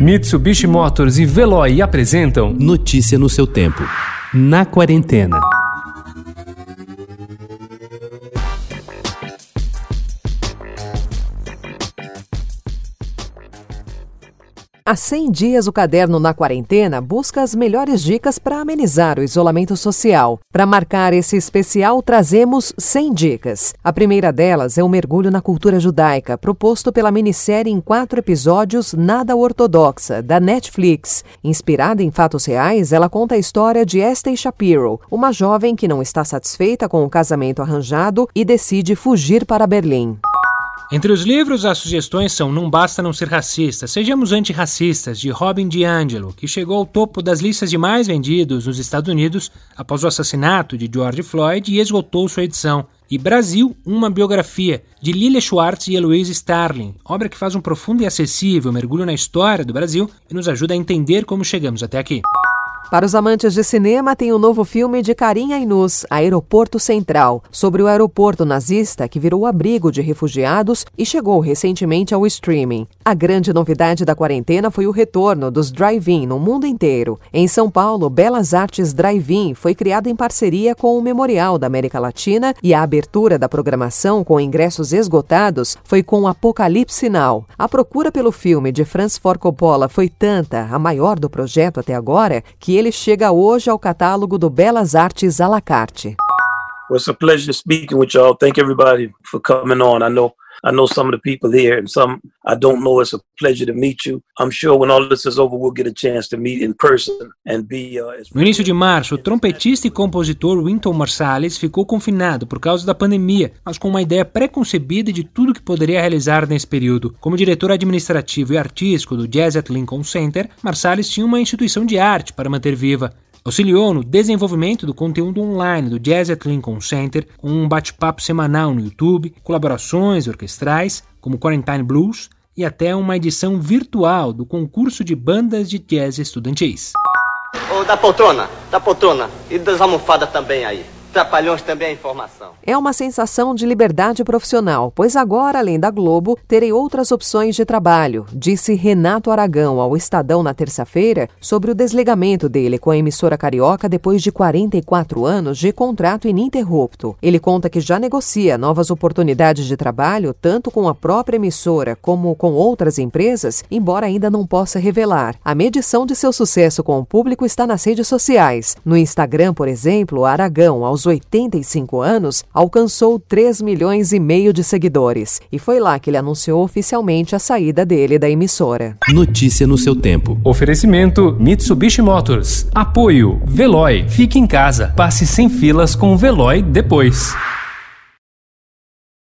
Mitsubishi Motors e Veloy apresentam Notícia no seu tempo. Na quarentena. Há 100 dias, o Caderno na Quarentena busca as melhores dicas para amenizar o isolamento social. Para marcar esse especial, trazemos 100 dicas. A primeira delas é o mergulho na cultura judaica, proposto pela minissérie em quatro episódios Nada Ortodoxa, da Netflix. Inspirada em fatos reais, ela conta a história de Esther Shapiro, uma jovem que não está satisfeita com o casamento arranjado e decide fugir para Berlim. Entre os livros, as sugestões são Não Basta Não Ser Racista, Sejamos Antirracistas, de Robin DiAngelo, que chegou ao topo das listas de mais vendidos nos Estados Unidos após o assassinato de George Floyd e esgotou sua edição. E Brasil, uma biografia, de Lilia Schwartz e Eloise Starling, obra que faz um profundo e acessível mergulho na história do Brasil e nos ajuda a entender como chegamos até aqui. Para os amantes de cinema, tem o um novo filme de Karim Ainus, Aeroporto Central, sobre o aeroporto nazista que virou abrigo de refugiados e chegou recentemente ao streaming. A grande novidade da quarentena foi o retorno dos drive-in no mundo inteiro. Em São Paulo, Belas Artes Drive-in foi criado em parceria com o Memorial da América Latina e a abertura da programação com ingressos esgotados foi com Apocalipse Now. A procura pelo filme de Francis Ford Coppola foi tanta, a maior do projeto até agora, que ele chega hoje ao catálogo do Belas Artes à la carte. It's a pleasure speaking with y'all. Thank everybody for coming on. I know I know some of the people here and some I don't know. It's a pleasure to meet you. I'm sure when all this is over, we'll get a chance to meet in person and be. Uh, no início de março, o trompetista e compositor Wynton Marsalis ficou confinado por causa da pandemia, mas com uma ideia pré-concebida de tudo que poderia realizar nesse período. Como diretor administrativo e artístico do Jazz at Lincoln Center, Marsalis tinha uma instituição de arte para manter viva. Auxiliou no desenvolvimento do conteúdo online do Jazz at Lincoln Center, com um bate-papo semanal no YouTube, colaborações orquestrais, como Quarantine Blues, e até uma edição virtual do concurso de bandas de jazz estudantis. Ô, da poltrona, da poltrona e das almofadas também aí. Trapalhões também a informação. É uma sensação de liberdade profissional, pois agora, além da Globo, terei outras opções de trabalho, disse Renato Aragão ao Estadão na terça-feira sobre o desligamento dele com a emissora carioca depois de 44 anos de contrato ininterrupto. Ele conta que já negocia novas oportunidades de trabalho, tanto com a própria emissora como com outras empresas, embora ainda não possa revelar. A medição de seu sucesso com o público está nas redes sociais. No Instagram, por exemplo, Aragão, aos aos 85 anos, alcançou 3 milhões e meio de seguidores. E foi lá que ele anunciou oficialmente a saída dele da emissora. Notícia no seu tempo. Oferecimento Mitsubishi Motors. Apoio Veloy. Fique em casa. Passe sem filas com o Veloy depois.